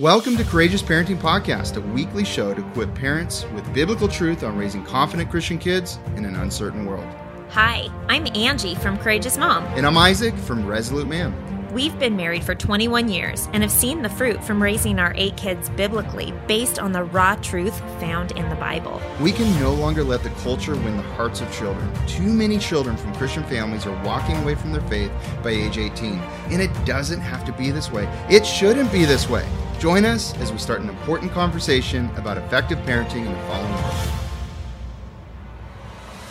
Welcome to Courageous Parenting Podcast, a weekly show to equip parents with biblical truth on raising confident Christian kids in an uncertain world. Hi, I'm Angie from Courageous Mom. And I'm Isaac from Resolute Man. We've been married for 21 years and have seen the fruit from raising our eight kids biblically based on the raw truth found in the Bible. We can no longer let the culture win the hearts of children. Too many children from Christian families are walking away from their faith by age 18. And it doesn't have to be this way. It shouldn't be this way. Join us as we start an important conversation about effective parenting in the following world.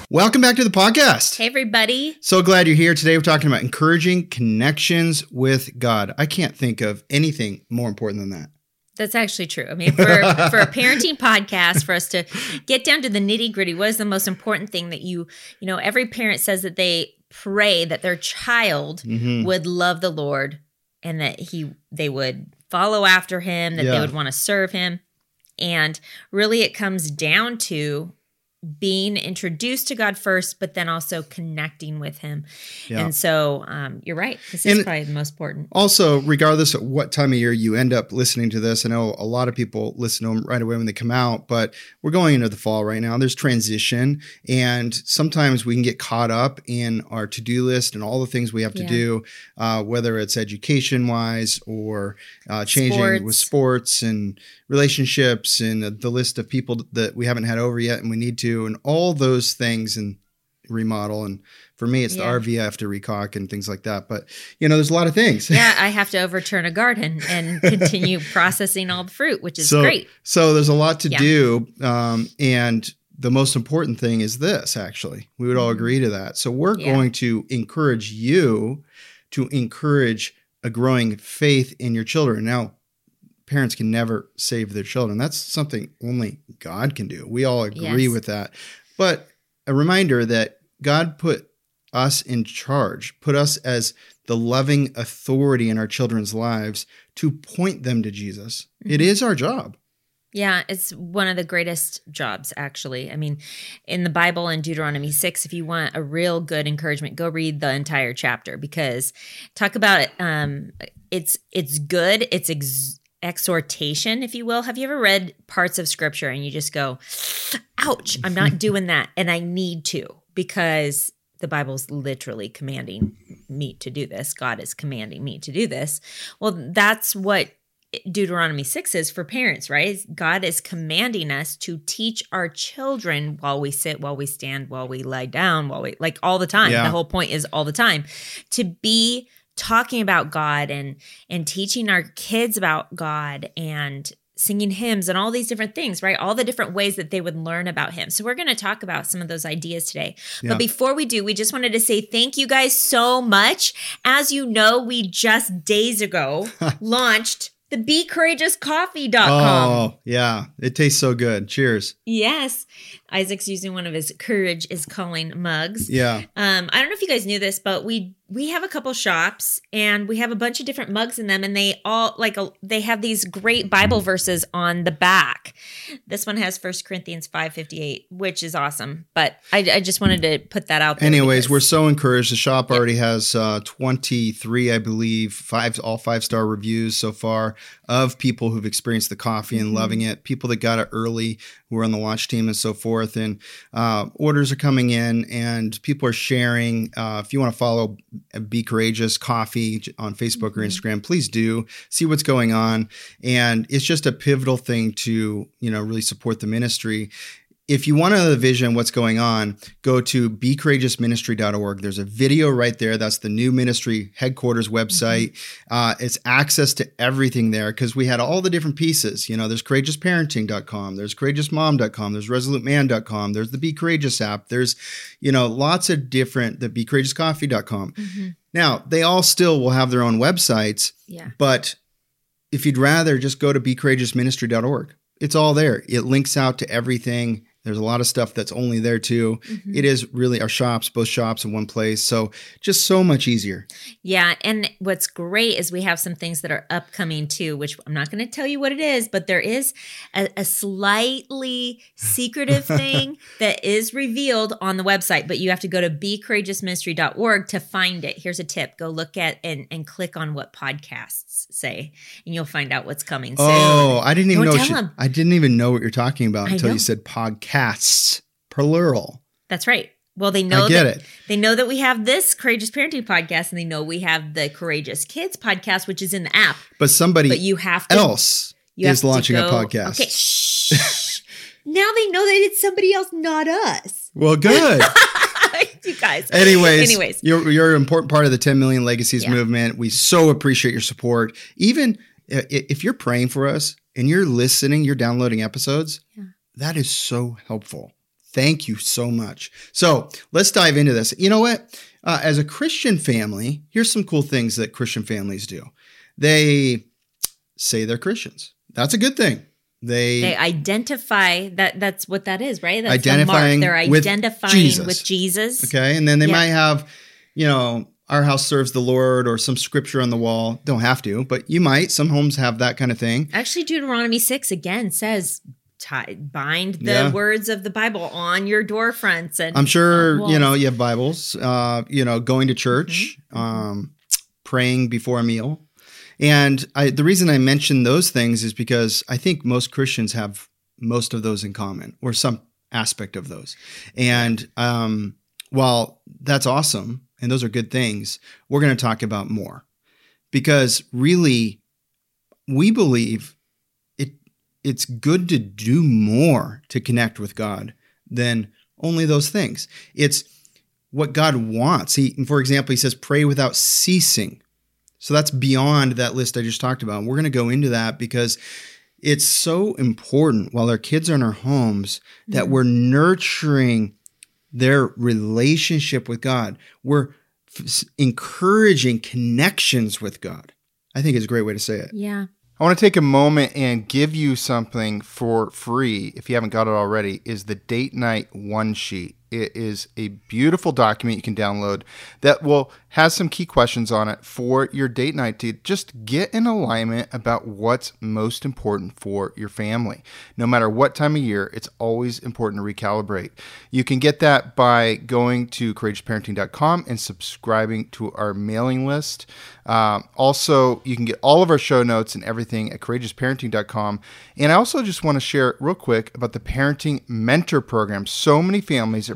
Welcome back to the podcast. Hey, everybody. So glad you're here. Today, we're talking about encouraging connections with God. I can't think of anything more important than that. That's actually true. I mean, for, for a parenting podcast, for us to get down to the nitty gritty, what is the most important thing that you, you know, every parent says that they pray that their child mm-hmm. would love the Lord and that he they would follow after him, that yeah. they would want to serve him. And really, it comes down to being introduced to God first, but then also connecting with Him. Yeah. And so um, you're right. This is and probably the most important. Also, regardless of what time of year you end up listening to this, I know a lot of people listen to them right away when they come out, but we're going into the fall right now. There's transition, and sometimes we can get caught up in our to do list and all the things we have to yeah. do, uh, whether it's education wise or uh, changing sports. with sports and relationships and the list of people that we haven't had over yet and we need to and all those things and remodel and for me it's yeah. the RV I have to recock and things like that but you know there's a lot of things yeah I have to overturn a garden and continue processing all the fruit which is so, great so there's a lot to yeah. do um, and the most important thing is this actually we would all mm-hmm. agree to that so we're yeah. going to encourage you to encourage a growing faith in your children now parents can never save their children. That's something only God can do. We all agree yes. with that. But a reminder that God put us in charge, put us as the loving authority in our children's lives to point them to Jesus. Mm-hmm. It is our job. Yeah, it's one of the greatest jobs, actually. I mean, in the Bible in Deuteronomy 6, if you want a real good encouragement, go read the entire chapter because talk about it. Um, it's it's good. It's ex- exhortation, if you will. Have you ever read parts of scripture and you just go, ouch, I'm not doing that. And I need to because the Bible's literally commanding me to do this. God is commanding me to do this. Well, that's what Deuteronomy 6 is for parents, right? God is commanding us to teach our children while we sit, while we stand, while we lie down, while we like all the time. Yeah. The whole point is all the time to be talking about God and and teaching our kids about God and singing hymns and all these different things, right? All the different ways that they would learn about him. So we're going to talk about some of those ideas today. Yeah. But before we do, we just wanted to say thank you guys so much. As you know, we just days ago launched the becourageouscoffee.com. Oh, yeah. It tastes so good. Cheers. Yes. Isaac's using one of his courage is calling mugs. Yeah. Um, I don't know if you guys knew this, but we we have a couple shops and we have a bunch of different mugs in them and they all like a, they have these great bible verses on the back. This one has First corinthians 558 which is awesome but i, I just wanted to put that out anyways we're so encouraged. The shop already has uh, 23 i believe five all five star reviews so far of people who've experienced the coffee and mm-hmm. loving it. People that got it early who are on the launch team and so forth and uh, orders are coming in and people are sharing uh, if you want to follow be Courageous Coffee on Facebook mm-hmm. or Instagram, please do see what's going on. And it's just a pivotal thing to, you know, really support the ministry if you want to vision, what's going on, go to becourageousministry.org. There's a video right there. That's the new ministry headquarters website. Mm-hmm. Uh, it's access to everything there because we had all the different pieces. You know, there's courageousparenting.com, there's courageousmom.com, there's resoluteman.com, there's the Be Courageous app, there's, you know, lots of different, the becourageouscoffee.com. Mm-hmm. Now, they all still will have their own websites, yeah. but if you'd rather just go to becourageousministry.org, it's all there. It links out to everything There's a lot of stuff that's only there too. Mhm. It is really our shops, both shops in one place. So just so much easier. Yeah, and what's great is we have some things that are upcoming too, which I'm not going to tell you what it is, but there is a, a slightly secretive thing that is revealed on the website. But you have to go to becourageousministry.org to find it. Here's a tip: go look at and and click on what podcasts say, and you'll find out what's coming soon. Oh, I didn't even Don't know. she-. I didn't even know what you're talking about I until know. you said podcasts plural. That's right. Well, they know I get that it. they know that we have this courageous parenting podcast, and they know we have the courageous kids podcast, which is in the app. But somebody But you have to else You is launching a podcast. Okay. Shh. now they know that it's somebody else, not us. Well, good. you guys. Anyways, Anyways. you're you're an important part of the 10 million legacies Yeah. movement. We so appreciate your support. Even if you're praying for us and you're listening, you're downloading episodes, Yeah. That is so helpful. Thank you so much. So let's dive into this. You know what? Uh, as a Christian family, here's some cool things that Christian families do. They say they're Christians. That's a good thing. They, They identify that that's what that is, right? That's Identifying the mark. They're with identifying Jesus. with Jesus. Okay. And then they Yeah. might have, you know, our house serves the Lord or some scripture on the wall. Don't have to, but you might. Some homes have that kind of thing. Actually, Deuteronomy 6 again says tie, bind the Yeah. words of the Bible on your door fronts and I'm sure, you know, you have Bibles, uh, you know, going to church, Mhm, mhm. um, praying before a meal. And I, the reason I mention those things is because I think most Christians have most of those in common or some aspect of those. And um, while that's awesome and those are good things, we're going to talk about more because really we believe it's good to do more to connect with God than only those things. It's what God wants. He, for example, he says, pray without ceasing. So that's beyond that list I just talked about. We're going to go into that because it's so important while our kids are in our homes that Mhm. we're nurturing their relationship with God. We're f- encouraging connections with God. I think is a great way to say it. Yeah. I want to take a moment and give you something for free if you haven't got it already is the date night one sheet. It is a beautiful document you can download that will has some key questions on it for your date night to just get in alignment about what's most important for your family. No matter what time of year, it's always important to recalibrate. You can get that by going to courageousparenting.com and subscribing to our mailing list. Um, also, you can get all of our show notes and everything at courageousparenting.com. And I also just want to share real quick about the Parenting Mentor Program. So many families are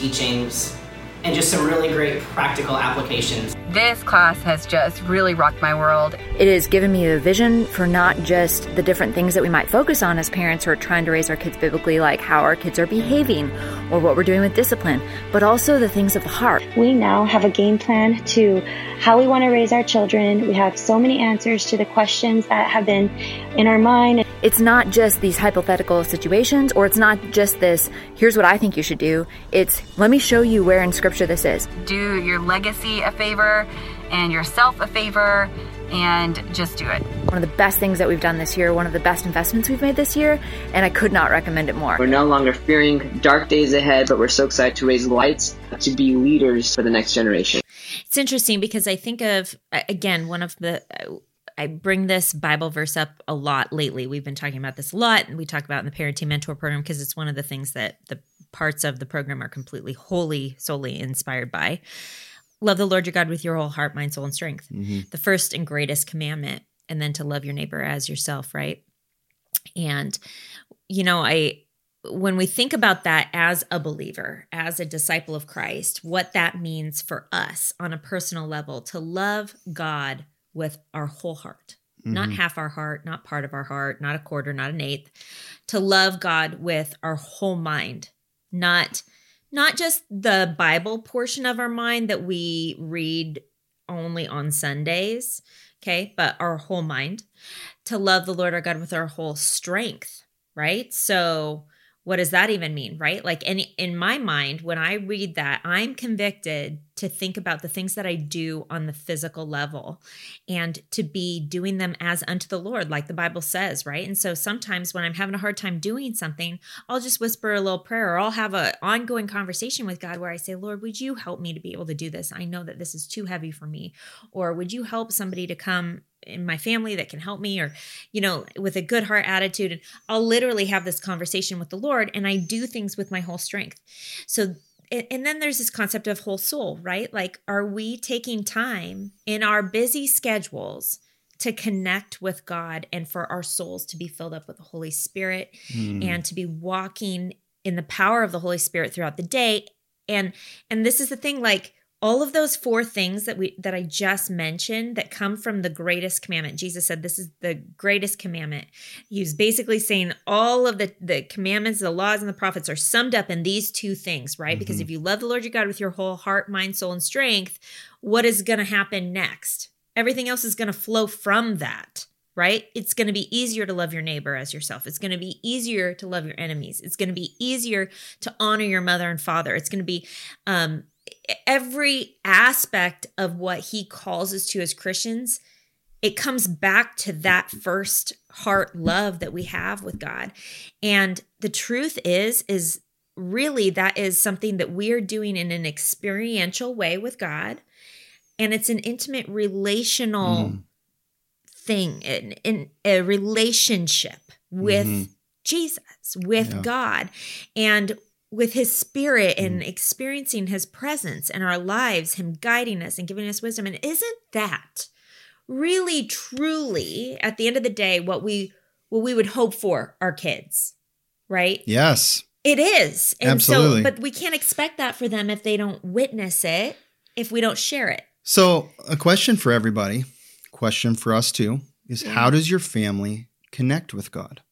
teachings and just some really great practical applications. This class has just really rocked my world. It has given me a vision for not just the different things that we might focus on as parents who are trying to raise our kids biblically, like how our kids are behaving or what we're doing with discipline, but also the things of the heart. We now have a game plan to how we want to raise our children. We have so many answers to the questions that have been in our mind. It's not just these hypothetical situations, or it's not just this, here's what I think you should do. It's, let me show you where in scripture this is. Do your legacy a favor and yourself a favor and just do it. One of the best things that we've done this year, one of the best investments we've made this year, and I could not recommend it more. We're no longer fearing dark days ahead, but we're so excited to raise lights to be leaders for the next generation. It's interesting because I think of again one of the I bring this Bible verse up a lot lately. We've been talking about this a lot, and we talk about in the parenting mentor program because it's one of the things that the parts of the program are completely wholly solely inspired by. Love the Lord your God with your whole heart, mind, soul, and strength. Mm-hmm. The first and greatest commandment, and then to love your neighbor as yourself, right? And you know, I when we think about that as a believer, as a disciple of Christ, what that means for us on a personal level to love God with our whole heart, not mm-hmm. half our heart, not part of our heart, not a quarter, not an eighth, to love God with our whole mind, not not just the Bible portion of our mind that we read only on Sundays, okay, but our whole mind to love the Lord our God with our whole strength, right? So what does that even mean right like in in my mind when i read that i'm convicted to think about the things that i do on the physical level and to be doing them as unto the lord like the bible says right? And so sometimes when i'm having a hard time doing something i'll just whisper a little prayer or i'll have an ongoing conversation with god where i say lord would you help me to be able to do this? I know that this is too heavy for me. Or would you help somebody to come in my family that can help me? Or you know with a good heart attitude. And I'll literally have this conversation with the Lord and I do things with my whole strength. So and then there's this concept of whole soul, right? Like are we taking time in our busy schedules to connect with God and for our souls to be filled up with the Holy Spirit mm. and to be walking in the power of the Holy Spirit throughout the day and and this is the thing like all of those four things that we that I just mentioned that come from the greatest commandment. Jesus said this is the greatest commandment. He was basically saying all of the the commandments, the laws and the prophets are summed up in these two things, right? Mm-hmm. Because if you love the Lord your God with your whole heart, mind, soul and strength, what is going to happen next? Everything else is going to flow from that right? It's going to be easier to love your neighbor as yourself. It's going to be easier to love your enemies. It's going to be easier to honor your mother and father. It's going to be um, every aspect of what he calls us to as Christians, it comes back to that first heart love that we have with God. And the truth is, is really that is something that we are doing in an experiential way with God. And it's an intimate relational mm. thing, in, in a relationship with mm-hmm. Jesus, with yeah. God. And with his spirit and mm. experiencing his presence in our lives, him guiding us and giving us wisdom. And isn't that really truly at the end of the day what we what we would hope for our kids? Right? Yes. It is. And Absolutely. so but we can't expect that for them if they don't witness it, if we don't share it. So, a question for everybody, question for us too, is yeah. how does your family connect with God?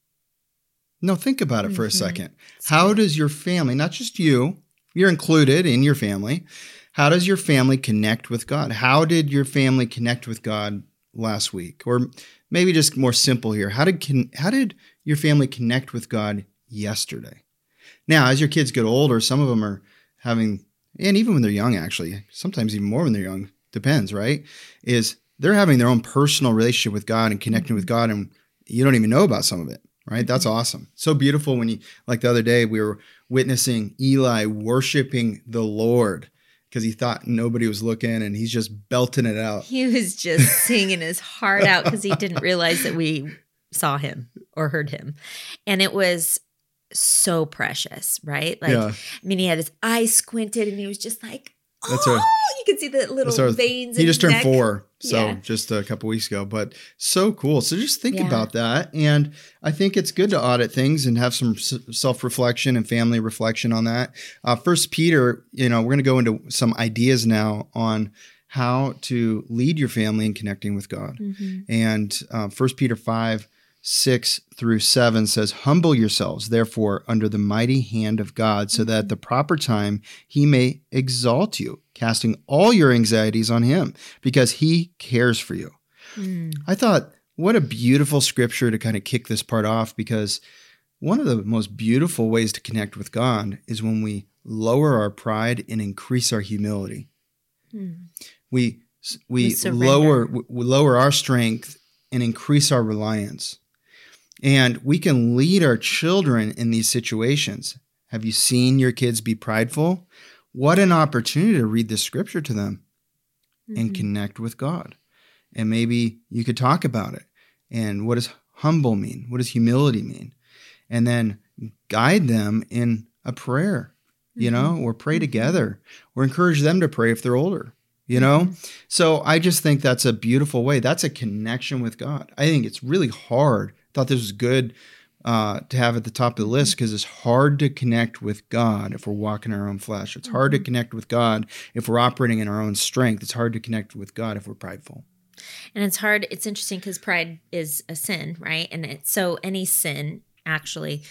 No, think about it for mm-hmm. a second. How does your family, not just you, you're included in your family, how does your family connect with God? How did your family connect with God last week? Or maybe just more simple here. How did con- how did your family connect with God yesterday? Now, as your kids get older, some of them are having and even when they're young actually, sometimes even more when they're young, depends, right? Is they're having their own personal relationship with God and connecting with God and you don't even know about some of it right? That's mm-hmm. awesome. So beautiful when you, like the other day, we were witnessing Eli worshiping the Lord because he thought nobody was looking and he's just belting it out. He was just singing his heart out because he didn't realize that we saw him or heard him. And it was so precious, right? Like, yeah. I mean, he had his eyes squinted and he was just like, that's oh, you can see the little our, veins. He just turned neck. four, so yeah. just a couple weeks ago. But so cool. So just think yeah. about that, and I think it's good to audit things and have some self reflection and family reflection on that. Uh, First Peter, you know, we're going to go into some ideas now on how to lead your family in connecting with God, mm-hmm. and uh, First Peter five 6 through 7 says, Humble yourselves, therefore, under the mighty hand of God, so that at the proper time he may exalt you, casting all your anxieties on him, because he cares for you. Mm. I thought, what a beautiful scripture to kind of kick this part off, because one of the most beautiful ways to connect with God is when we lower our pride and increase our humility. Mm. We we, we lower we lower our strength and increase our reliance. And we can lead our children in these situations. Have you seen your kids be prideful? What an opportunity to read the scripture to them mm-hmm. and connect with God. And maybe you could talk about it. And what does humble mean? What does humility mean? And then guide them in a prayer, mm-hmm. you know, or pray mm-hmm. together, or encourage them to pray if they're older you know mm-hmm. so i just think that's a beautiful way that's a connection with god i think it's really hard thought this was good uh, to have at the top of the list because it's hard to connect with God if we're walking our own flesh. It's hard to mm-hmm. connect with God if we're operating in our own strength. It's hard to connect with God if we're prideful. And it's hard. It's interesting because pride is a sin, right? And it, so any sin actually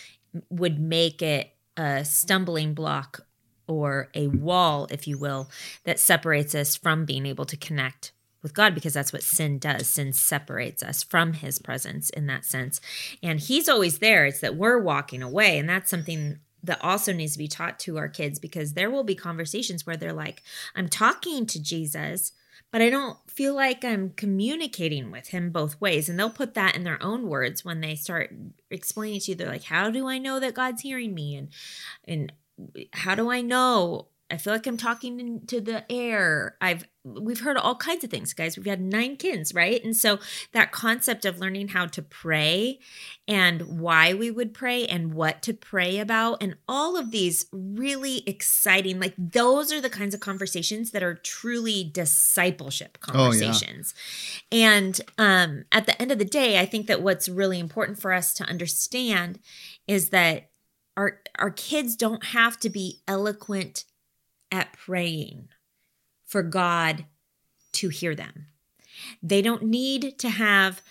would make it a stumbling block or a wall, if you will, that separates us from being able to connect with God because that's what sin does. Sin separates us from his presence in that sense. And he's always there. It's that we're walking away. And that's something that also needs to be taught to our kids because there will be conversations where they're like, I'm talking to Jesus, but I don't feel like I'm communicating with him both ways. And they'll put that in their own words when they start explaining to you. They're like, How do I know that God's hearing me? And and how do I know? I feel like I'm talking to the air. I've we've heard all kinds of things, guys. We've had nine kids, right? And so that concept of learning how to pray and why we would pray and what to pray about and all of these really exciting like those are the kinds of conversations that are truly discipleship conversations. Oh, yeah. And um at the end of the day, I think that what's really important for us to understand is that our our kids don't have to be eloquent at praying for God to hear them. They don't need to have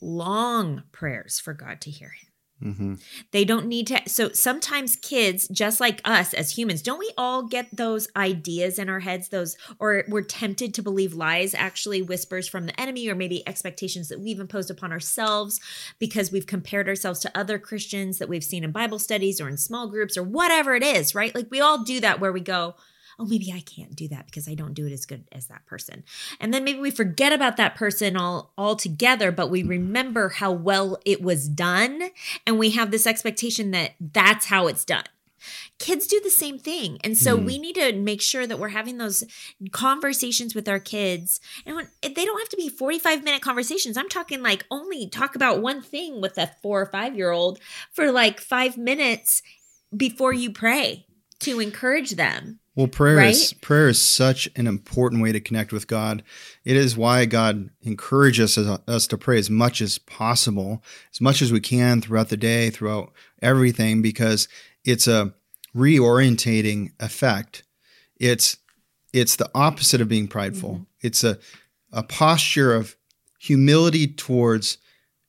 long prayers for God to hear him. Mm-hmm. They don't need to. So sometimes kids, just like us as humans, don't we all get those ideas in our heads? Those, or we're tempted to believe lies, actually whispers from the enemy, or maybe expectations that we've imposed upon ourselves because we've compared ourselves to other Christians that we've seen in Bible studies or in small groups or whatever it is, right? Like we all do that where we go, oh, maybe I can't do that because I don't do it as good as that person. And then maybe we forget about that person all altogether, but we remember how well it was done. And we have this expectation that that's how it's done. Kids do the same thing. And so mm. we need to make sure that we're having those conversations with our kids. And when, they don't have to be 45 minute conversations. I'm talking like only talk about one thing with a four or five year old for like five minutes before you pray to encourage them. Well, prayer right? is prayer is such an important way to connect with God. It is why God encourages us, us to pray as much as possible, as much as we can throughout the day, throughout everything, because it's a reorientating effect. It's it's the opposite of being prideful. Mm-hmm. It's a a posture of humility towards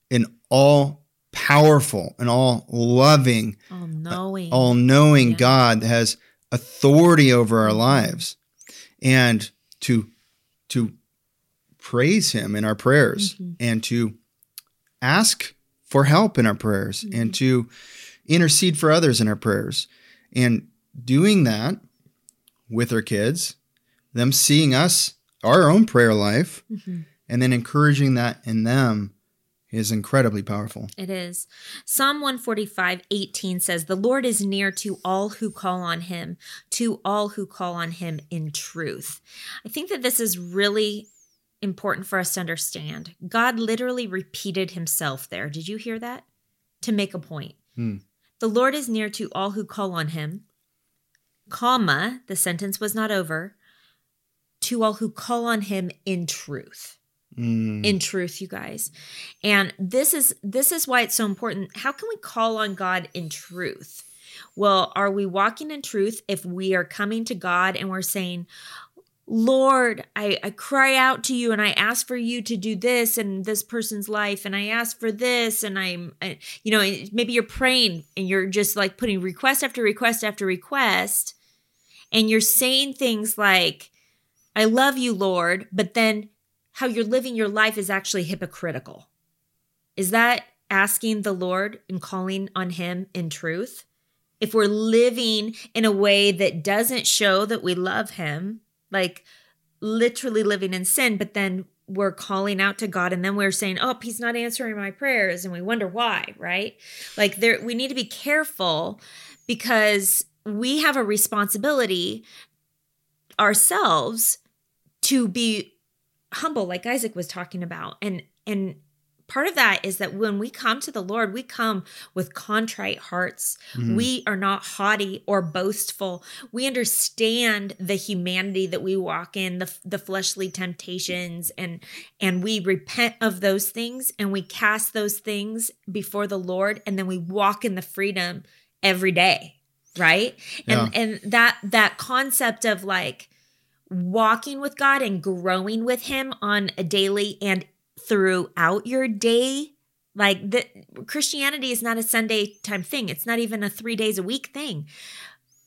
an all powerful and all loving, all knowing, all knowing yeah. God that has authority over our lives and to to praise him in our prayers mm-hmm. and to ask for help in our prayers mm-hmm. and to intercede for others in our prayers and doing that with our kids them seeing us our own prayer life mm-hmm. and then encouraging that in them is incredibly powerful. It is. Psalm 145, 18 says, The Lord is near to all who call on him, to all who call on him in truth. I think that this is really important for us to understand. God literally repeated himself there. Did you hear that? To make a point. Hmm. The Lord is near to all who call on him, comma, the sentence was not over, to all who call on him in truth. Mm. in truth you guys. And this is this is why it's so important. How can we call on god in truth? Well are we walking in truth if we are coming to god and we're saying Lord, I, I cry out to you and I ask for you to do this in this person's life, and I ask for this, and I'm, I, you know, maybe you're praying and you're just like putting request after request after request, and you're saying things like, I love you, Lord, but then how you're living your life is actually hypocritical. Is that asking the Lord and calling on Him in truth? If we're living in a way that doesn't show that we love Him, like literally living in sin, but then we're calling out to God and then we're saying, "Oh, he's not answering my prayers," and we wonder why, right? Like there we need to be careful because we have a responsibility ourselves to be humble like Isaac was talking about. And and part of that is that when we come to the Lord, we come with contrite hearts. Mm-hmm. We are not haughty or boastful. We understand the humanity that we walk in, the, the fleshly temptations, and and we repent of those things and we cast those things before the Lord, and then we walk in the freedom every day, right? Yeah. And and that that concept of like walking with God and growing with Him on a daily and throughout your day Like the Christianity is not a Sunday time thing. It's not even a 3 days a week thing.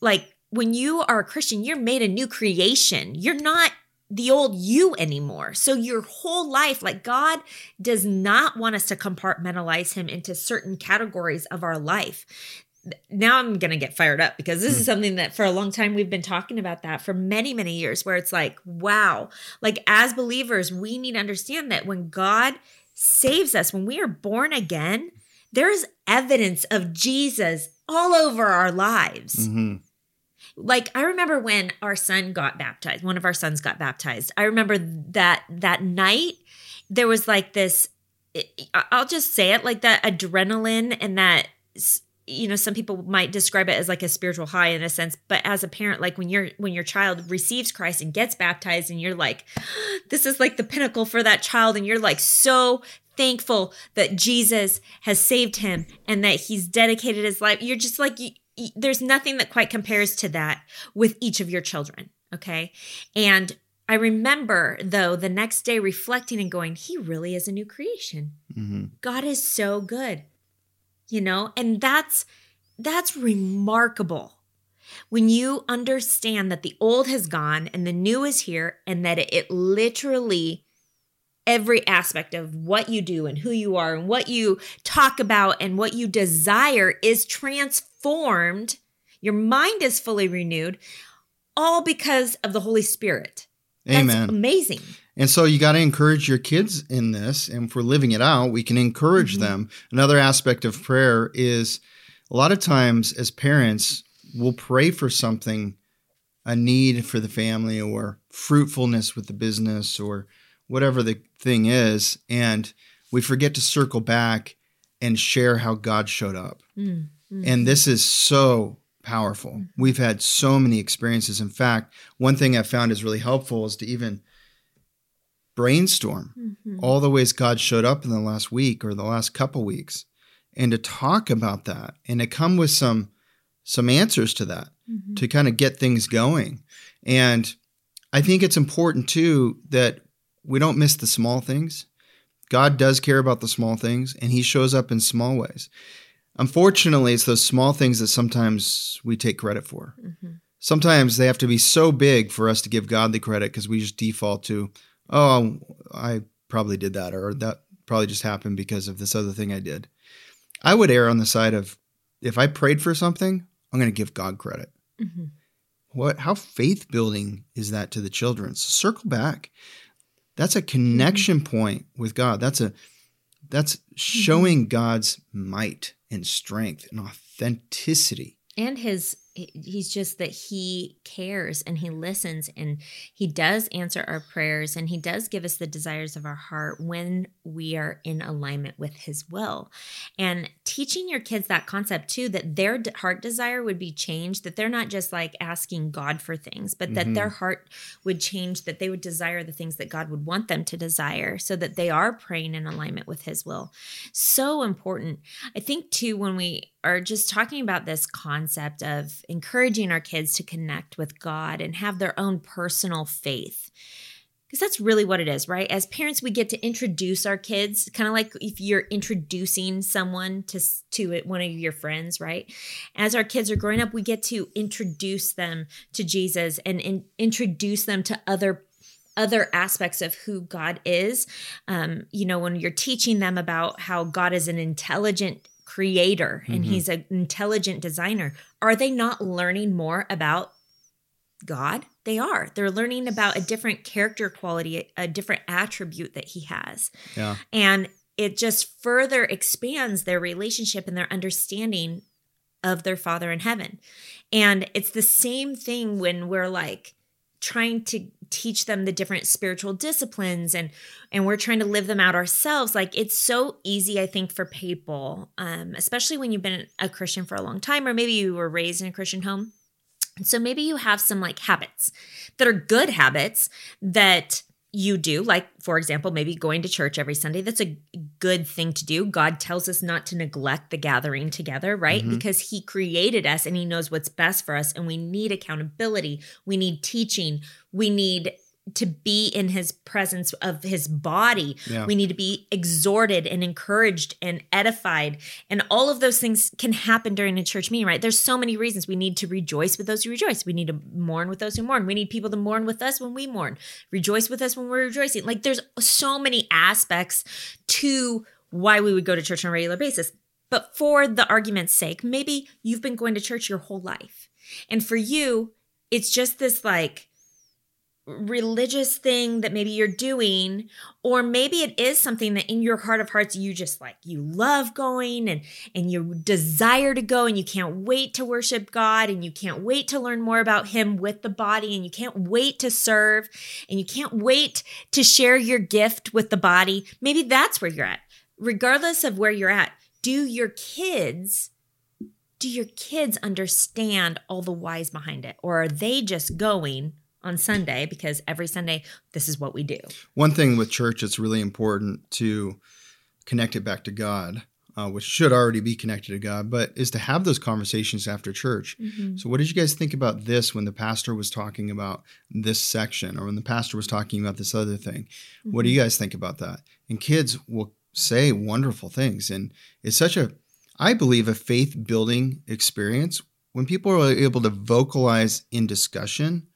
Like when you are a Christian, you're made a new creation. You're not the old you anymore. So your whole life, like God does not want us to compartmentalize him into certain categories of our life. Now I'm going to get fired up because this is something that for a long time we've been talking about that for many, many years, where it's like, wow, like as believers, we need to understand that when God saves us, when we are born again, there's evidence of Jesus all over our lives. hmm Like I remember when our son got baptized, one of our sons got baptized. I remember that that night there was like this I'll just say it like that adrenaline and that you know some people might describe it as like a spiritual high in a sense but as a parent like when your when your child receives Christ and gets baptized and you're like this is like the pinnacle for that child and you're like so thankful that Jesus has saved him and that he's dedicated his life you're just like you, you- there's nothing that quite compares to that with each of your children okay? And I remember though the next day reflecting and going he really is a new creation. Hmm God is so good. You know, and that's that's remarkable. When you understand that the old has gone and the new is here and that it, it literally every aspect of what you do and who you are and what you talk about and what you desire is transformed. Your mind is fully renewed all because of the Holy Spirit. That's Amen. amazing. And so you got to encourage your kids in this. And if we're living it out, we can encourage Mhm. them. Another aspect of prayer is a lot of times as parents, we'll pray for something, a need for the family or fruitfulness with the business or whatever the thing is. And we forget to circle back and share how God showed up. Mm, mm. And this is so powerful. We've had so many experiences. In fact, one thing I've found is really helpful is to even brainstorm Mhm. all the ways God showed up in the last week or the last couple weeks and to talk about that and to come with some some answers to that Mhm. to kind of get things going. And I think it's important too that we don't miss the small things. God does care about the small things and he shows up in small ways. Unfortunately, it's those small things that sometimes we take credit for. Mhm. Sometimes they have to be so big for us to give God the credit because we just default to, oh, I probably did that, or that probably just happened because of this other thing I did. I would err on the side of if I prayed for something, I'm going to give God credit. Mhm. What how faith building is that to the children? So circle back. That's a connection point with God. That's a that's showing God's might and strength and authenticity. and his he's just that he cares and he listens and he does answer our prayers and he does give us the desires of our heart when we are in alignment with his will. And teaching your kids that concept too that their heart desire would be changed that they're not just like asking god for things but that Mhm. their heart would change that they would desire the things that god would want them to desire so that they are praying in alignment with his will. So important. I think too, when we are just talking about this concept of encouraging our kids to connect with God and have their own personal faith, because that's really what it is, right? As parents, we get to introduce our kids, kind of like if you're introducing someone to to one of your friends, right? As our kids are growing up, we get to introduce them to Jesus and, and introduce them to other other aspects of who God is. Um, you know, when you're teaching them about how God is an intelligent creator and Mhm. he's an intelligent designer, are they not learning more about God? They are. They're learning about a different character quality, a different attribute that he has. Yeah. And it just further expands their relationship and their understanding of their Father in heaven. And it's the same thing when we're like trying to teach them the different spiritual disciplines and and we're trying to live them out ourselves like it's so easy i think for people um especially when you've been a christian for a long time or maybe you were raised in a christian home. So maybe you have some like habits that are good habits that you do like for example maybe going to church every sunday that's a good thing to do god tells us not to neglect the gathering together right Mhm. because he created us and he knows what's best for us and we need accountability we need teaching we need to be in his presence of his body. Yeah. We need to be exhorted and encouraged and edified. And all of those things can happen during a church meeting, right? There's so many reasons we need to rejoice with those who rejoice. We need to mourn with those who mourn. We need people to mourn with us when we mourn, rejoice with us when we're rejoicing. Like there's so many aspects to why we would go to church on a regular basis. But for the argument's sake, maybe you've been going to church your whole life. And for you, it's just this like religious thing that maybe you're doing or maybe it is something that in your heart of hearts you just like you love going and and you desire to go and you can't wait to worship God and you can't wait to learn more about him with the body and you can't wait to serve and you can't wait to share your gift with the body. Maybe that's where you're at. Regardless of where you're at do your kids do your kids understand all the whys behind it? Or are they just going on Sunday because every Sunday this is what we do. One thing with church, it's really important to connect it back to God, uh, which should already be connected to God, but is to have those conversations after church. Mm-hmm. So, what did you guys think about this when the pastor was talking about this section or when the pastor was talking about this other thing? What do you guys think about that? And kids will say wonderful things. And it's such a, I believe, a faith building experience when people are able to vocalize in discussion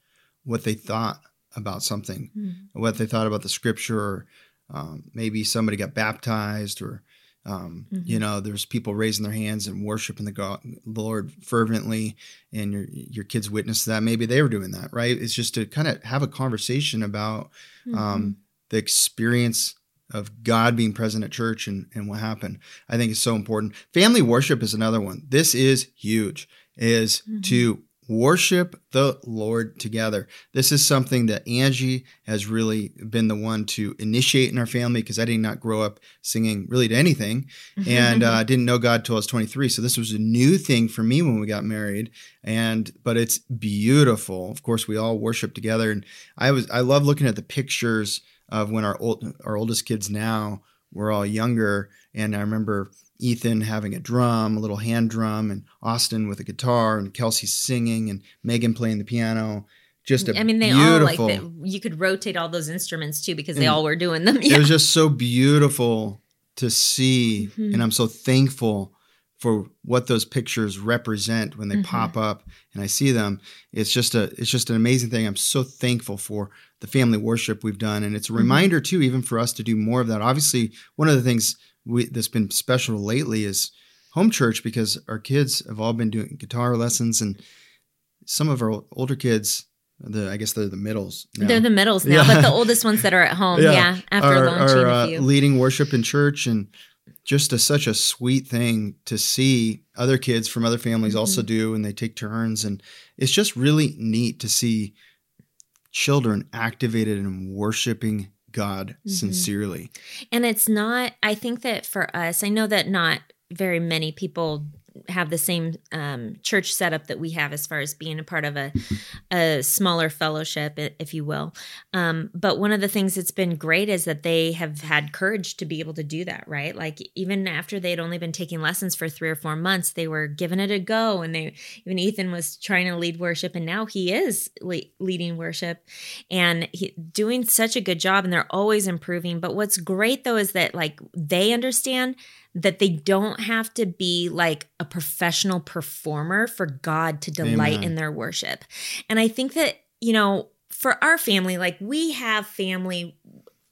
what they thought about something, Mm. what they thought about the scripture, or um, maybe somebody got baptized, or um, Mhm. you know, there's people raising their hands and worshiping the God, Lord fervently, and your your kids witness that. Maybe they were doing that, right? It's just to kind of have a conversation about Mm-hmm. um, the experience of God being present at church and, and what happened. I think is so important. Family worship is another one. This is huge. Is to worship the Lord together. This is something that Angie has really been the one to initiate in our family because I did not grow up singing really to anything and uh, didn't know God till I was 23. So this was a new thing for me when we got married. And but it's beautiful. Of course, we all worship together, and I was I love looking at the pictures of when our old our oldest kids now were all younger, and I remember Ethan having a drum, a little hand drum, and Austin with a guitar, and Kelsey singing, and Megan playing the piano. Just a I mean, they beautiful. all like the, you could rotate all those instruments too because they all were doing them. It was just so beautiful to see, Mhm. and I'm so thankful for what those pictures represent when they Mhm. pop up and I see them. It's just a it's just an amazing thing. I'm so thankful for the family worship we've done, and it's a Mhm. reminder too, even for us to do more of that. Obviously, one of the things we, that's been special lately is home church because our kids have all been doing guitar lessons, and some of our older kids, the I guess they're the middles. now. They're the middles now, Yeah. but the oldest ones that are at home, yeah, after are, launching are, a uh, few. leading worship in church and just a, such a sweet thing to see other kids from other families also Mm-hmm. do and they take turns and it's just really neat to see children activated in worshiping God Mhm. sincerely. And it's not, I think that for us, I know that not very many people have the same um, church setup that we have as far as being a part of a, a smaller fellowship, if you will. Um, but one of the things that's been great is that they have had courage to be able to do that, right? Like even after they'd only been taking lessons for three or four months, they were giving it a go. And they, even Ethan was trying to lead worship, and now he is le- leading worship and he, doing such a good job. And they're always improving. But what's great though is that like they understand that they don't have to be like a professional performer for God to delight Amen. in their worship. And I think that, you know, for our family, like we have family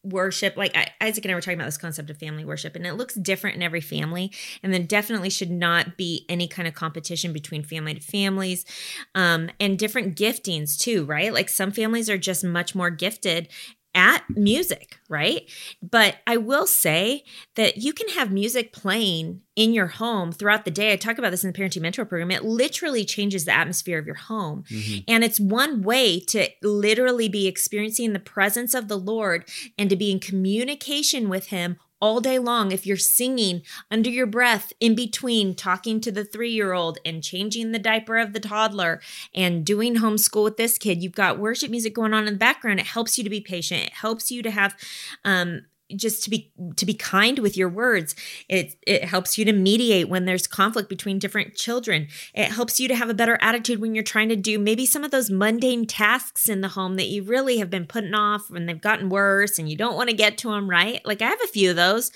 worship like I, isaac and i were talking about this concept of family worship and it looks different in every family and there definitely should not be any kind of competition between family to families um, and different giftings too right like some families are just much more gifted at music, right? But I will say that you can have music playing in your home throughout the day. I talk about this in the Parenting Mentor program. It literally changes the atmosphere of your home. Mm-hmm. And it's one way to literally be experiencing the presence of the Lord and to be in communication with Him all day long if you're singing under your breath in between talking to the three year old and changing the diaper of the toddler and doing homeschool with this kid. You've got worship music going on in the background. It helps you to be patient. It helps you to have um just to be to be kind with your words. It it helps you to mediate when there's conflict between different children. It helps you to have a better attitude when you're trying to do maybe some of those mundane tasks in the home that you really have been putting off and they've gotten worse and you don't want to get to them right? Like i have a few of those.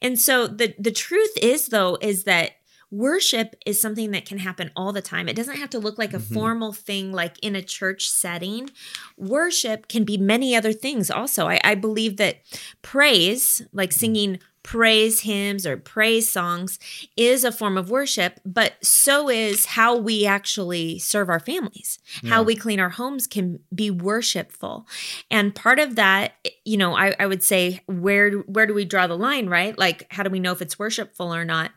And so the the truth is though is that worship is something that can happen all the time. It doesn't have to look like a mm-hmm. formal thing like in a church setting. Worship can be many other things also. I, I believe that praise, like mm-hmm. singing praise hymns or praise songs, is a form of worship, but so is how we actually serve our families. Yeah. How we clean our homes can be worshipful. And part of that, you know, I, I would say, where where do we draw the line, right? Like, how do we know if it's worshipful or not?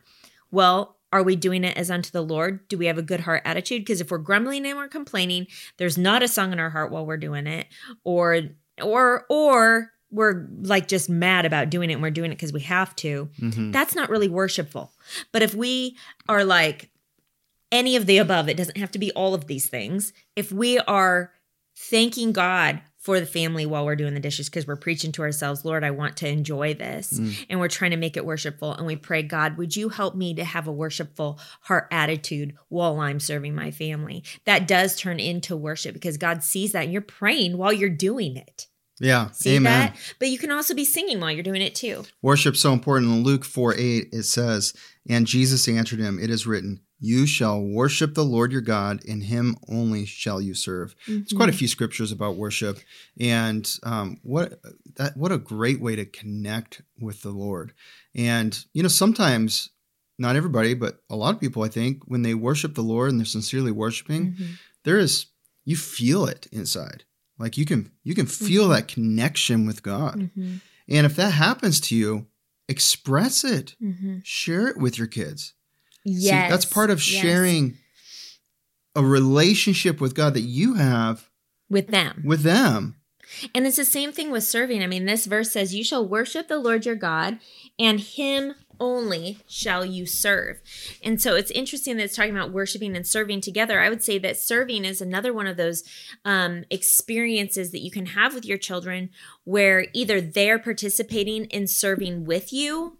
Well, are we doing it as unto the Lord? Do we have a good heart attitude? Because if we're grumbling and we're complaining, there's not a song in our heart while we're doing it, or or or we're like just mad about doing it and we're doing it because we have to. Mm-hmm. That's not really worshipful. But if we are like any of the above, it doesn't have to be all of these things. If we are thanking God for the family while we're doing the dishes because we're preaching to ourselves, Lord, I want to enjoy this. Mm. And we're trying to make it worshipful. And we pray, God, would you help me to have a worshipful heart attitude while I'm serving my family? That does turn into worship because God sees that and you're praying while you're doing it. Yeah. See Amen. that? But you can also be singing while you're doing it too. Worship's so important. In Luke 4 8, it says, And Jesus answered him, It is written, you shall worship the Lord your God, and him only shall you serve. Mm-hmm. It's quite a few scriptures about worship, and um, what that what a great way to connect with the Lord. And you know, sometimes not everybody, but a lot of people, I think, when they worship the Lord and they're sincerely worshiping, mm-hmm. there is you feel it inside. Like you can you can feel mm-hmm. that connection with God. Mm-hmm. And if that happens to you, express it. Mm-hmm. Share it with your kids. Yes. See, that's part of sharing yes. a relationship with God that you have with them. With them. And it's the same thing with serving. I mean, this verse says, You shall worship the Lord your God, and him only shall you serve. And so it's interesting that it's talking about worshiping and serving together. I would say that serving is another one of those um, experiences that you can have with your children where either they're participating in serving with you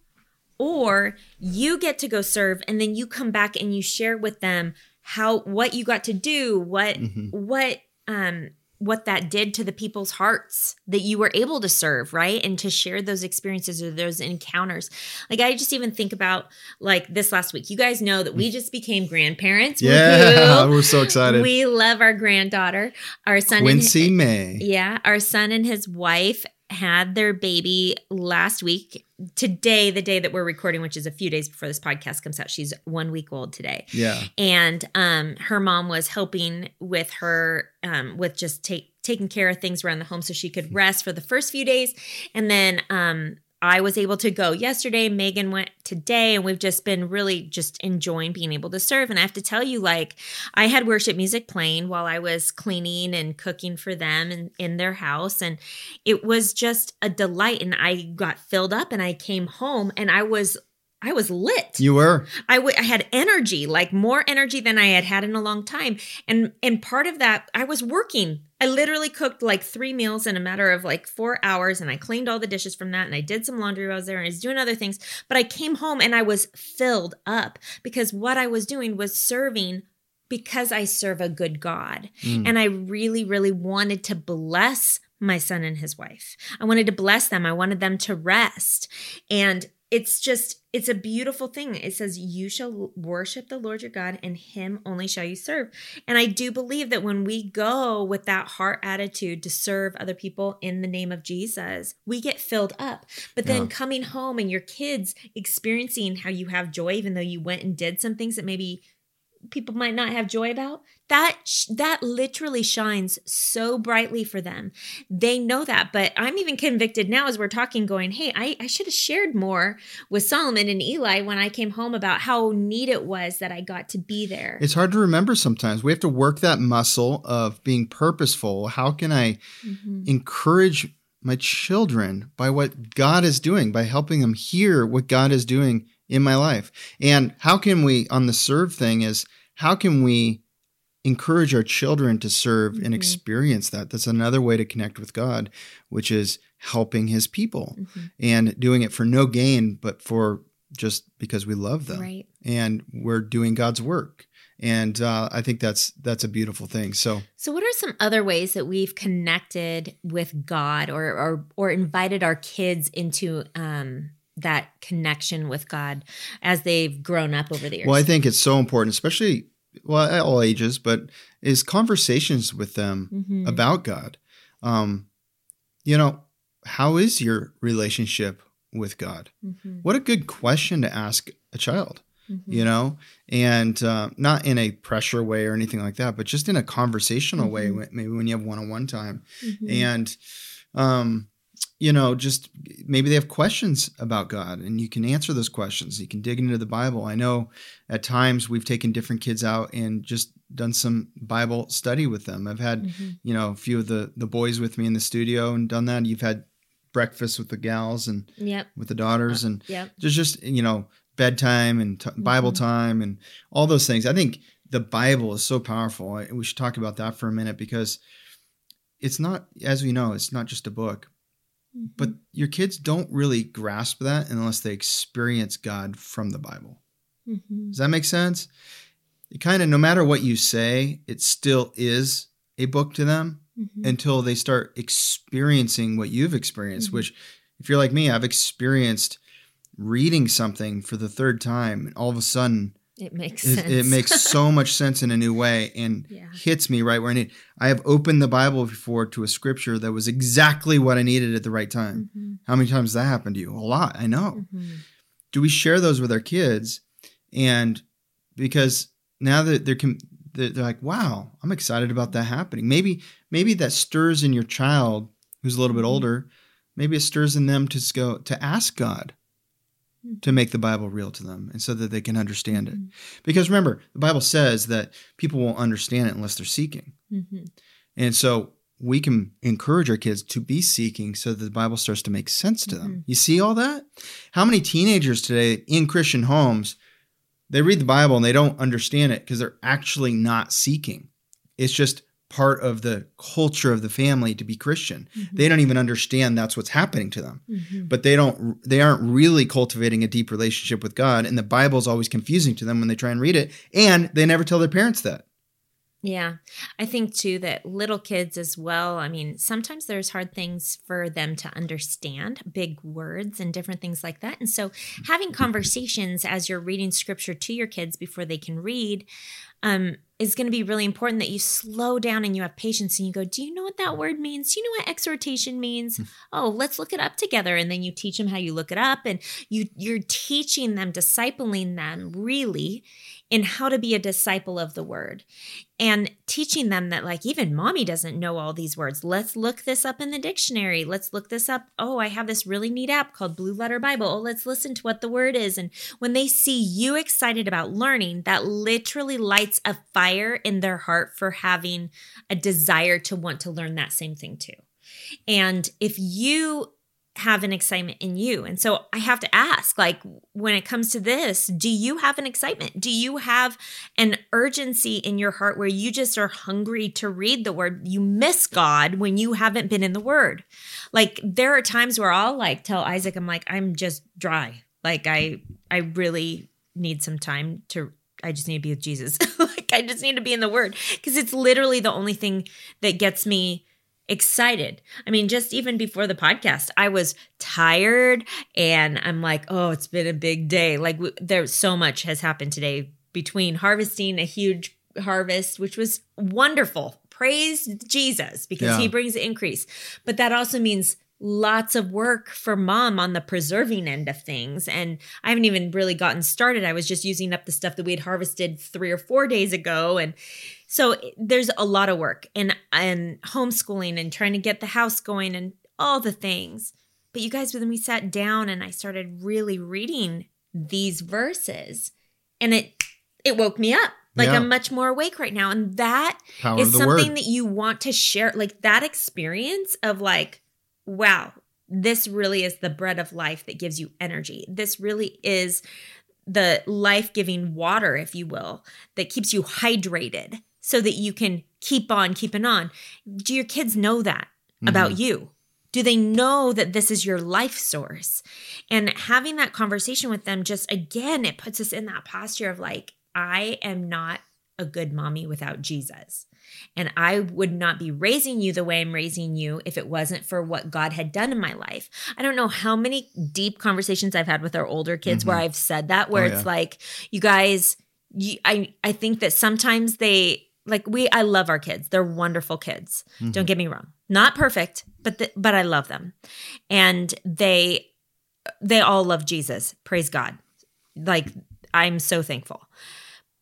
or you get to go serve and then you come back and you share with them how what you got to do what mm-hmm. what um what that did to the people's hearts that you were able to serve, right? And to share those experiences or those encounters. Like I just even think about like this last week. You guys know that we just became grandparents. Yeah, we're so excited. We love our granddaughter. Our son Quincy and, May. Yeah, our son and his wife had their baby last week. Today, the day that we're recording, which is a few days before this podcast comes out, she's one week old today. Yeah. And um, her mom was helping with her um, with just take taking care of things around the home so she could rest for the first few days. And then um, I was able to go yesterday. Megan went today, and we've just been really just enjoying being able to serve. And I have to tell you, like, I had worship music playing while I was cleaning and cooking for them and in their house. And it was just a delight. And I got filled up and I came home and I was I was lit. You were. I, w- I had energy, like more energy than I had had in a long time. And and part of that, I was working. I literally cooked like three meals in a matter of like four hours, and I cleaned all the dishes from that, and I did some laundry while I was there, and I was doing other things. But I came home and I was filled up because what I was doing was serving because I serve a good God, mm. and I really, really wanted to bless my son and his wife. I wanted to bless them. I wanted them to rest. And it's just it's a beautiful thing. It says you shall worship the lord your god and him only shall you serve. And i do believe that when we go with that heart attitude to serve other people in the name of jesus we get filled up. But then yeah. coming home and your kids experiencing how you have joy even though you went and did some things that maybe people might not have joy about that that literally shines so brightly for them they know that but i'm even convicted now as we're talking going hey i, I should have shared more with solomon and eli when i came home about how neat it was that i got to be there it's hard to remember sometimes we have to work that muscle of being purposeful how can i mm-hmm. encourage my children by what god is doing by helping them hear what god is doing in my life. And how can we, on the serve thing, is how can we encourage our children to serve Mm-hmm. and experience that. That's another way to connect with God, which is helping his people Mm-hmm. and doing it for no gain, but for just because we love them. Right. And we're doing God's work. And uh, I think that's that's a beautiful thing. So So, what are some other ways that we've connected with God, or or or invited our kids into um, that connection with God as they've grown up over the years? Well, I think it's so important, especially well at all ages, but is conversations with them Mhm. about God. Um, you know, how is your relationship with God? Mhm. What a good question to ask a child. Mhm. You know, and uh, not in a pressure way or anything like that, but just in a conversational way. Mhm. when- Maybe when you have one-on-one time, Mhm. and um, you know, just maybe they have questions about God, and you can answer those questions. You can dig into the Bible. I know at times we've taken different kids out and just done some Bible study with them. I've had Mhm. you know a few of the the boys with me in the studio and done that. You've had breakfast with the gals and Yep. with the daughters, and Yep. there's just you know bedtime and t- Bible Mhm. time and all those things. I think the Bible is so powerful. We should talk about that for a minute because it's not, as we know, it's not just a book. But your kids don't really grasp that unless they experience God from the Bible. Mhm. Does that make sense? It kind of, no matter what you say, it still is a book to them Mhm. until they start experiencing what you've experienced, Mhm. which, if you're like me, I've experienced reading something for the third time, and all of a sudden, It makes it, sense. it makes so much sense in a new way and Yeah. hits me right where I need. I have opened the Bible before to a scripture that was exactly what I needed at the right time. Mhm. How many times that happened to you? A lot, I know. Mhm. Do we share those with our kids? And because now that they're they're like, wow, I'm excited about that happening. Maybe maybe that stirs in your child who's a little bit Mhm. older. Maybe it stirs in them to go to ask God to make the Bible real to them and so that they can understand it. Mhm. Because remember, the Bible says that people won't understand it unless they're seeking. Mhm. And so we can encourage our kids to be seeking so that the Bible starts to make sense to them. Mhm. You see all that? How many teenagers today in Christian homes, they read the Bible and they don't understand it because they're actually not seeking. It's just part of the culture of the family to be Christian. They don't even understand that's what's happening to them. Mhm. But they don't they aren't really cultivating a deep relationship with God and the Bible's always confusing to them when they try and read it and they never tell their parents that. Yeah. I think too that little kids as well, I mean, sometimes there's hard things for them to understand, big words and different things like that. And so having conversations as you're reading scripture to your kids before they can read um, is going to be really important that you slow down and you have patience and you go, Do you know what that word means? Do you know what exhortation means? oh, let's look it up together. And then you teach them how you look it up and you you're teaching them, discipling them really in how to be a disciple of the word and teaching them that like even mommy doesn't know all these words. Let's look this up in the dictionary. Let's look this up. Oh i have this really neat app called blue letter bible. Oh let's listen to what the word is. And when they see you excited about learning that literally lights a fire in their heart for having a desire to want to learn that same thing too. And if you have an excitement in you. And so I have to ask like when it comes to this, do you have an excitement? Do you have an urgency in your heart where you just are hungry to read the word? You miss God when you haven't been in the word. Like there are times where I'll like tell Isaac I'm like I'm just dry. Like I I really need some time to I just need to be with Jesus. like I just need to be in the word because it's literally the only thing that gets me excited. I mean, just even before the podcast, I was tired and I'm like, oh, it's been a big day. Like, w- there's so much has happened today between harvesting a huge harvest, which was wonderful. Praise Jesus because Yeah. he brings increase. But that also means lots of work for mom on the preserving end of things. And I haven't even really gotten started. I was just using up the stuff that we had harvested three or four days ago. And so there's a lot of work and and homeschooling and trying to get the house going and all the things. But you guys, when we sat down and I started really reading these verses, and it it woke me up. Like Yeah. I'm much more awake right now. And that Power is something word. that you want to share. Like that experience of like, wow, this really is the bread of life that gives you energy. This really is the life giving water, if you will, that keeps you hydrated so that you can keep on keeping on. Do your kids know that mm-hmm. about you? Do they know that this is your life source? And having that conversation with them just again, it puts us in that posture of like, I am not a good mommy without Jesus. And I would not be raising you the way I'm raising you if it wasn't for what God had done in my life. I don't know how many deep conversations I've had with our older kids where mm-hmm. I've said that, where Oh, it's yeah. like, you guys, you, I, I think that sometimes they, like we, I love our kids. They're wonderful kids. Don't mm-hmm. get me wrong. Not perfect, but, the, but I love them. And they, they all love Jesus. Praise God. Like I'm so thankful.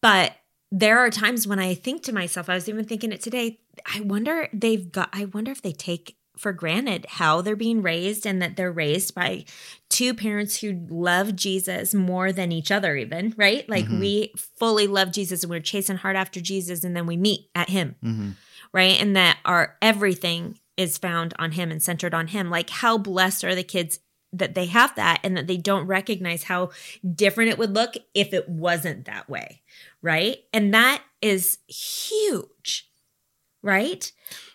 But there are times when I think to myself, I was even thinking it today, I wonder they've got I wonder if they take for granted how they're being raised and that they're raised by two parents who love Jesus more than each other even, right? Like we fully love Jesus and we're chasing hard after Jesus and then we meet at him Mm-hmm. right? And that our everything is found on him and centered on him. Like how blessed are the kids that they have that and that they don't recognize how different it would look if it wasn't that way, right? And that is huge, right?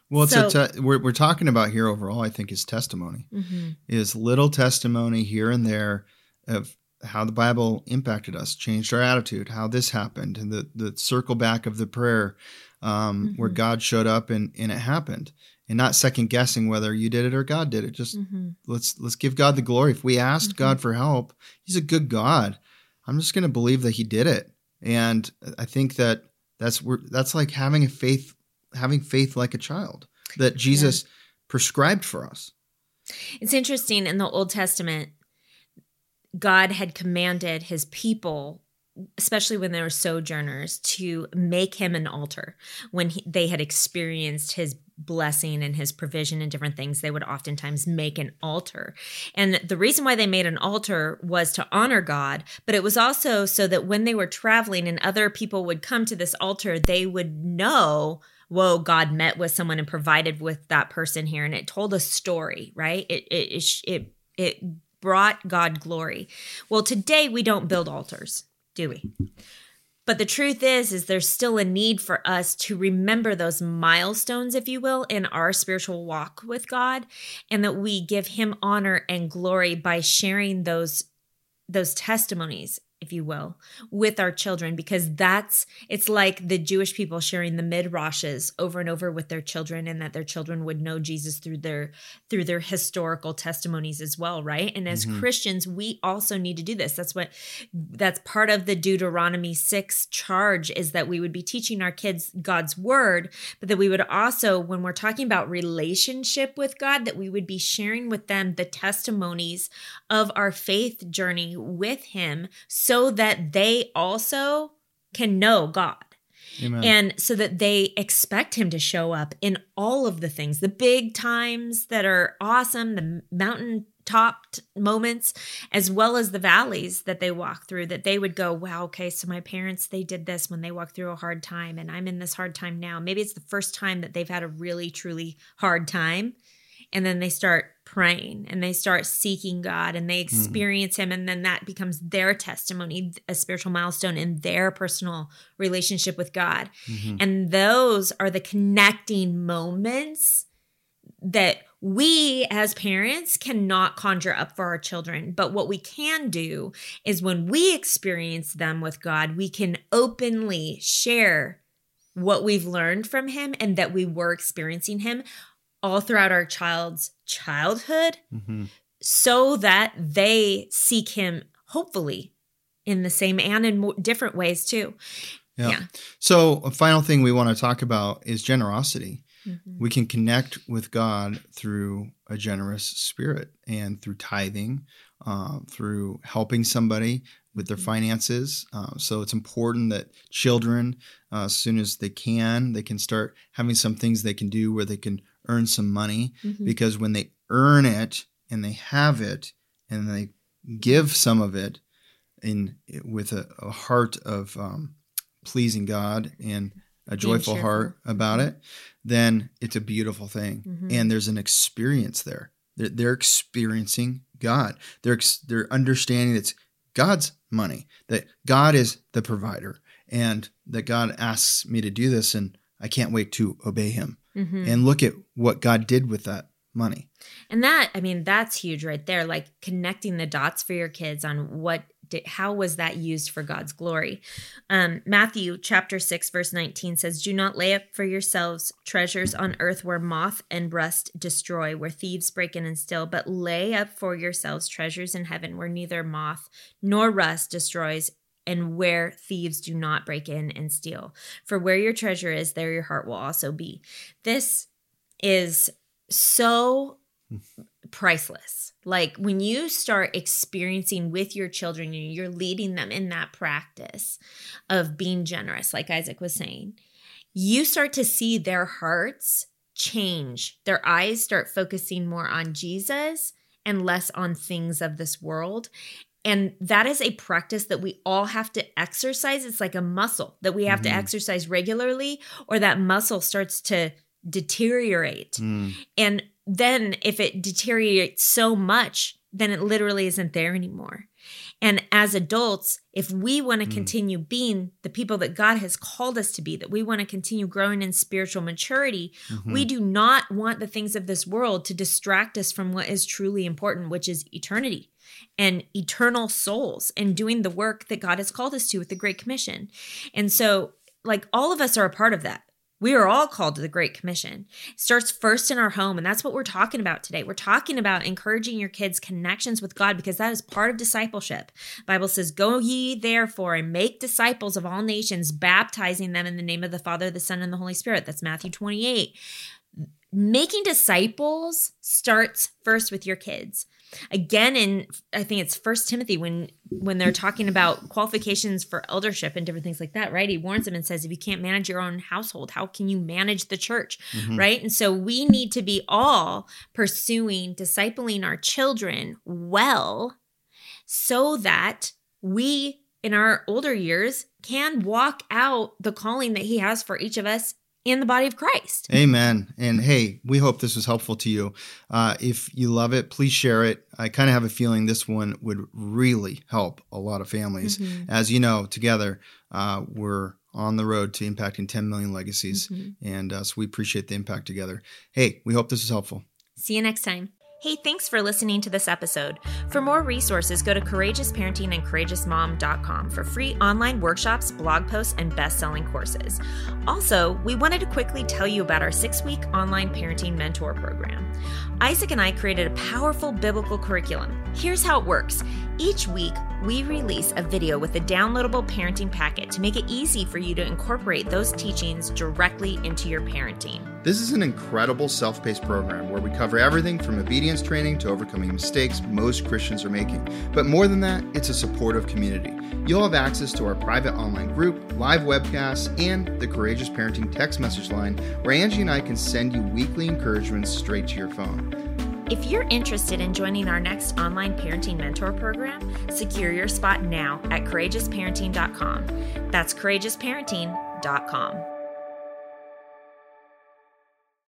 Well, it's So- a te- we're we're talking about here overall. I think is testimony Mm-hmm. is little testimony here and there of how the Bible impacted us, changed our attitude, how this happened, and the the circle back of the prayer um, where Mhm. God showed up and and it happened, and not second guessing whether you did it or God did it. Just Mm-hmm. let's let's give God the glory. If we asked Mhm. God for help, He's a good God. I'm just going to believe that He did it, and I think that that's where that's like having a faith, having faith like a child that Jesus prescribed for us. It's interesting in the Old Testament, God had commanded his people, especially when they were sojourners, to make him an altar. When he, they had experienced his blessing and his provision and different things, they would oftentimes make an altar. And the reason why they made an altar was to honor God, but it was also so that when they were traveling and other people would come to this altar, they would know whoa god met with someone and provided with that person here. And it told a story right? It it it, it, brought god glory. Well today we don't build altars do we? But the truth is is there's still a need for us to remember those milestones if you will in our spiritual walk with god and that we give him honor and glory by sharing those those testimonies if you will with our children because that's it's like the jewish people sharing the midrashes over and over with their children and that their children would know jesus through their through their historical testimonies as well right? And as mm-hmm. christians we also need to do this. That's what that's part of the deuteronomy 6 charge is that we would be teaching our kids god's word but that we would also when we're talking about relationship with god that we would be sharing with them the testimonies of our faith journey with him so that they also can know God. Amen. And so that they expect him to show up in all of the things, the big times that are awesome, the mountain topped moments, as well as the valleys that they walk through, that they would go, wow, okay, so my parents, they did this when they walked through a hard time, and I'm in this hard time now. Maybe it's the first time that they've had a really, truly hard time. And then they start praying and they start seeking God and they hmm. experience Him. And then that becomes their testimony, a spiritual milestone in their personal relationship with God. Mm-hmm. And those are the connecting moments that we as parents cannot conjure up for our children. But what we can do is when we experience them with God, we can openly share what we've learned from Him and that we were experiencing Him all throughout our child's childhood Mhm. so that they seek Him, hopefully, in the same and in mo- different ways too. Yeah. Yeah. So, a final thing we want to talk about is generosity. Mhm. We can connect with God through a generous spirit and through tithing, uh, through helping somebody with their finances. Uh, so, it's important that children, uh, as soon as they can, they can start having some things they can do where they can earn some money Mhm. because when they earn it and they have it and they give some of it in with a, a heart of um, pleasing God and a joyful cheerful. heart about it, then it's a beautiful thing. Mhm. And there's an experience there. They're, they're experiencing God. They're ex- they're understanding it's God's money. That God is the provider, and that God asks me to do this, and I can't wait to obey Him. Mhm. And look at what God did with that money. And that, I mean, that's huge right there. Like connecting the dots for your kids on what, did, how was that used for God's glory? Um, Matthew chapter 6, verse 19 says, Do not lay up for yourselves treasures on earth where moth and rust destroy, where thieves break in and steal, but lay up for yourselves treasures in heaven where neither moth nor rust destroys. And where thieves do not break in and steal. For where your treasure is, there your heart will also be. This is so priceless. Like when you start experiencing with your children and you're leading them in that practice of being generous, like Isaac was saying, you start to see their hearts change. Their eyes start focusing more on Jesus and less on things of this world. And that is a practice that we all have to exercise. It's like a muscle that we have to Mhm. exercise regularly, or that muscle starts to deteriorate. Mm. And then if it deteriorates so much, then it literally isn't there anymore. And as adults, if we want to Mm. continue being the people that God has called us to be, that we want to continue growing in spiritual maturity, Mhm. we do not want the things of this world to distract us from what is truly important, which is eternity and eternal souls and doing the work that God has called us to with the Great Commission. And so, like, all of us are a part of that. We are all called to the Great Commission. It starts first in our home, and that's what we're talking about today. We're talking about encouraging your kids' connections with God because that is part of discipleship. The Bible says, "Go ye therefore and make disciples of all nations, baptizing them in the name of the Father, the Son, and the Holy Spirit." That's Matthew 28 making disciples starts first with your kids. Again in i think it's first timothy when when they're talking about qualifications for eldership and different things like that right? He warns them and says if you can't manage your own household how can you manage the church? Mhm. right? And so we need to be all pursuing discipling our children well so that we in our older years can walk out the calling that he has for each of us in the body of christ Amen. And hey, we hope this was helpful to you. Uh, if you love it, please share it. I kind of have a feeling this one would really help a lot of families. Mhm. As you know, together, uh, we're on the road to impacting 10 million legacies. Mhm. And uh, so we appreciate the impact together. Hey, we hope this was helpful. See you next time. Hey, thanks for listening to this episode. For more resources, go to Courageous Parenting and CourageousMom.com for free online workshops, blog posts, and best selling courses. Also, we wanted to quickly tell you about our six week online parenting mentor program. Isaac and I created a powerful biblical curriculum. Here's how it works each week, we release a video with a downloadable parenting packet to make it easy for you to incorporate those teachings directly into your parenting. This is an incredible self paced program where we cover everything from obedience training to overcoming mistakes most Christians are making. But more than that, it's a supportive community. You'll have access to our private online group, live webcasts, and the Courageous Parenting text message line where Angie and I can send you weekly encouragements straight to your phone. If you're interested in joining our next online parenting mentor program, secure your spot now at courageousparenting.com. That's courageousparenting.com.